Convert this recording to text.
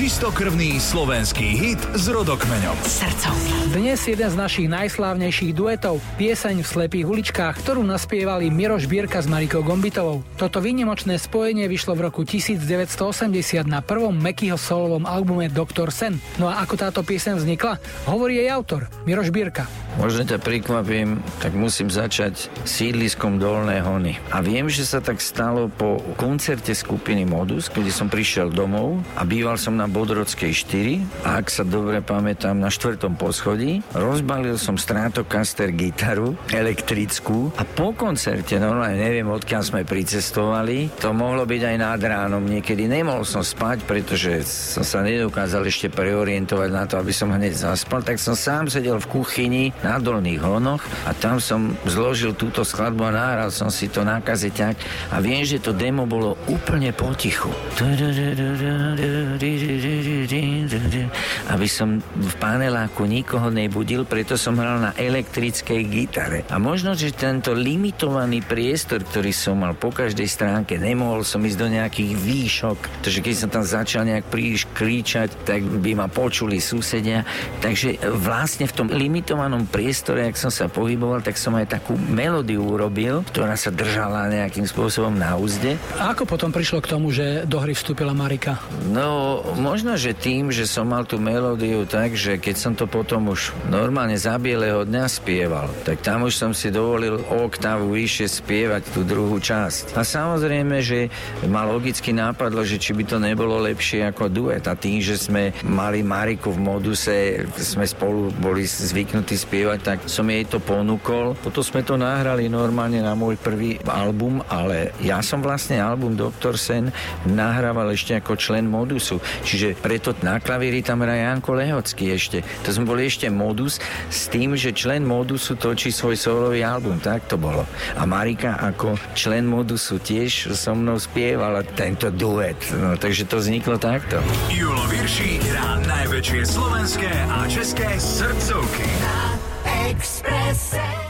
Čistokrvný slovenský hit s rodokmeňom. Srdcovky. Dnes jeden z našich najslávnejších duetov, pieseň v slepých uličkách, ktorú naspievali Miroš Bírka s Marikou Gombitovou. Toto výnimočné spojenie vyšlo v roku 1980 na prvom Mekyho solovom albume Doktor Sen. No a ako táto pieseň vznikla? Hovorí jej autor, Miroš Bírka. Možno ťa prikvapím, tak musím začať sídliskom Dolné Hony. A viem, že sa tak stalo po koncerte skupiny Modus, keď som prišiel domov a býval som na Bodrodskej 4 a ak sa dobre pamätám na štvrtom poschodí, rozbalil som Stratocaster gitaru elektrickú a po koncerte, normálne neviem odkiaľ sme pricestovali, to mohlo byť aj nad ránom, niekedy nemohol som spať, pretože som sa nedokázal ešte preorientovať na to, aby som hneď zaspal, tak som sám sedel v kuchyni na dolných honoch a tam som zložil túto skladbu a nahral som si to na kazeťák a viem, že to demo bolo úplne potichu. Aby som v paneláku nikoho nebudil, preto som hral na elektrickej gitare. A možno, že tento limitovaný priestor, ktorý som mal po každej stránke, nemohol som ísť do nejakých výšok, pretože keď som tam začal nejak príliš kričať, tak by ma počuli susedia. Takže vlastne v tom limitovanom priestore, ak som sa pohyboval, tak som aj takú melódiu urobil, ktorá sa držala nejakým spôsobom na úzde. A ako potom prišlo k tomu, že do hry vstúpila Marika? No, možno, že tým, že som mal tú melódiu tak, že keď som to potom už normálne za bieleho dňa spieval, tak tam už som si dovolil oktavu vyššie spievať tú druhú časť. A samozrejme, že ma logicky nápadlo, že či by to nebolo lepšie ako duet. A tým, že sme mali Mariku v moduse, sme spolu boli zvyknutí spievať tak som jej to ponúkol. Potom sme to nahrali normálne na môj prvý album, ale ja som vlastne album Dr. Sen nahrával ešte ako člen Modusu. Čiže preto na klavíri tam hrá Janko Lehocký ešte. To sme boli ešte Modus s tým, že člen Modusu točí svoj solový album. Tak to bolo. A Marika ako člen Modusu tiež so mnou spievala tento duet. No, takže to vzniklo takto. Julo Virší hrá najväčšie slovenské a české srdcovky. Expresse.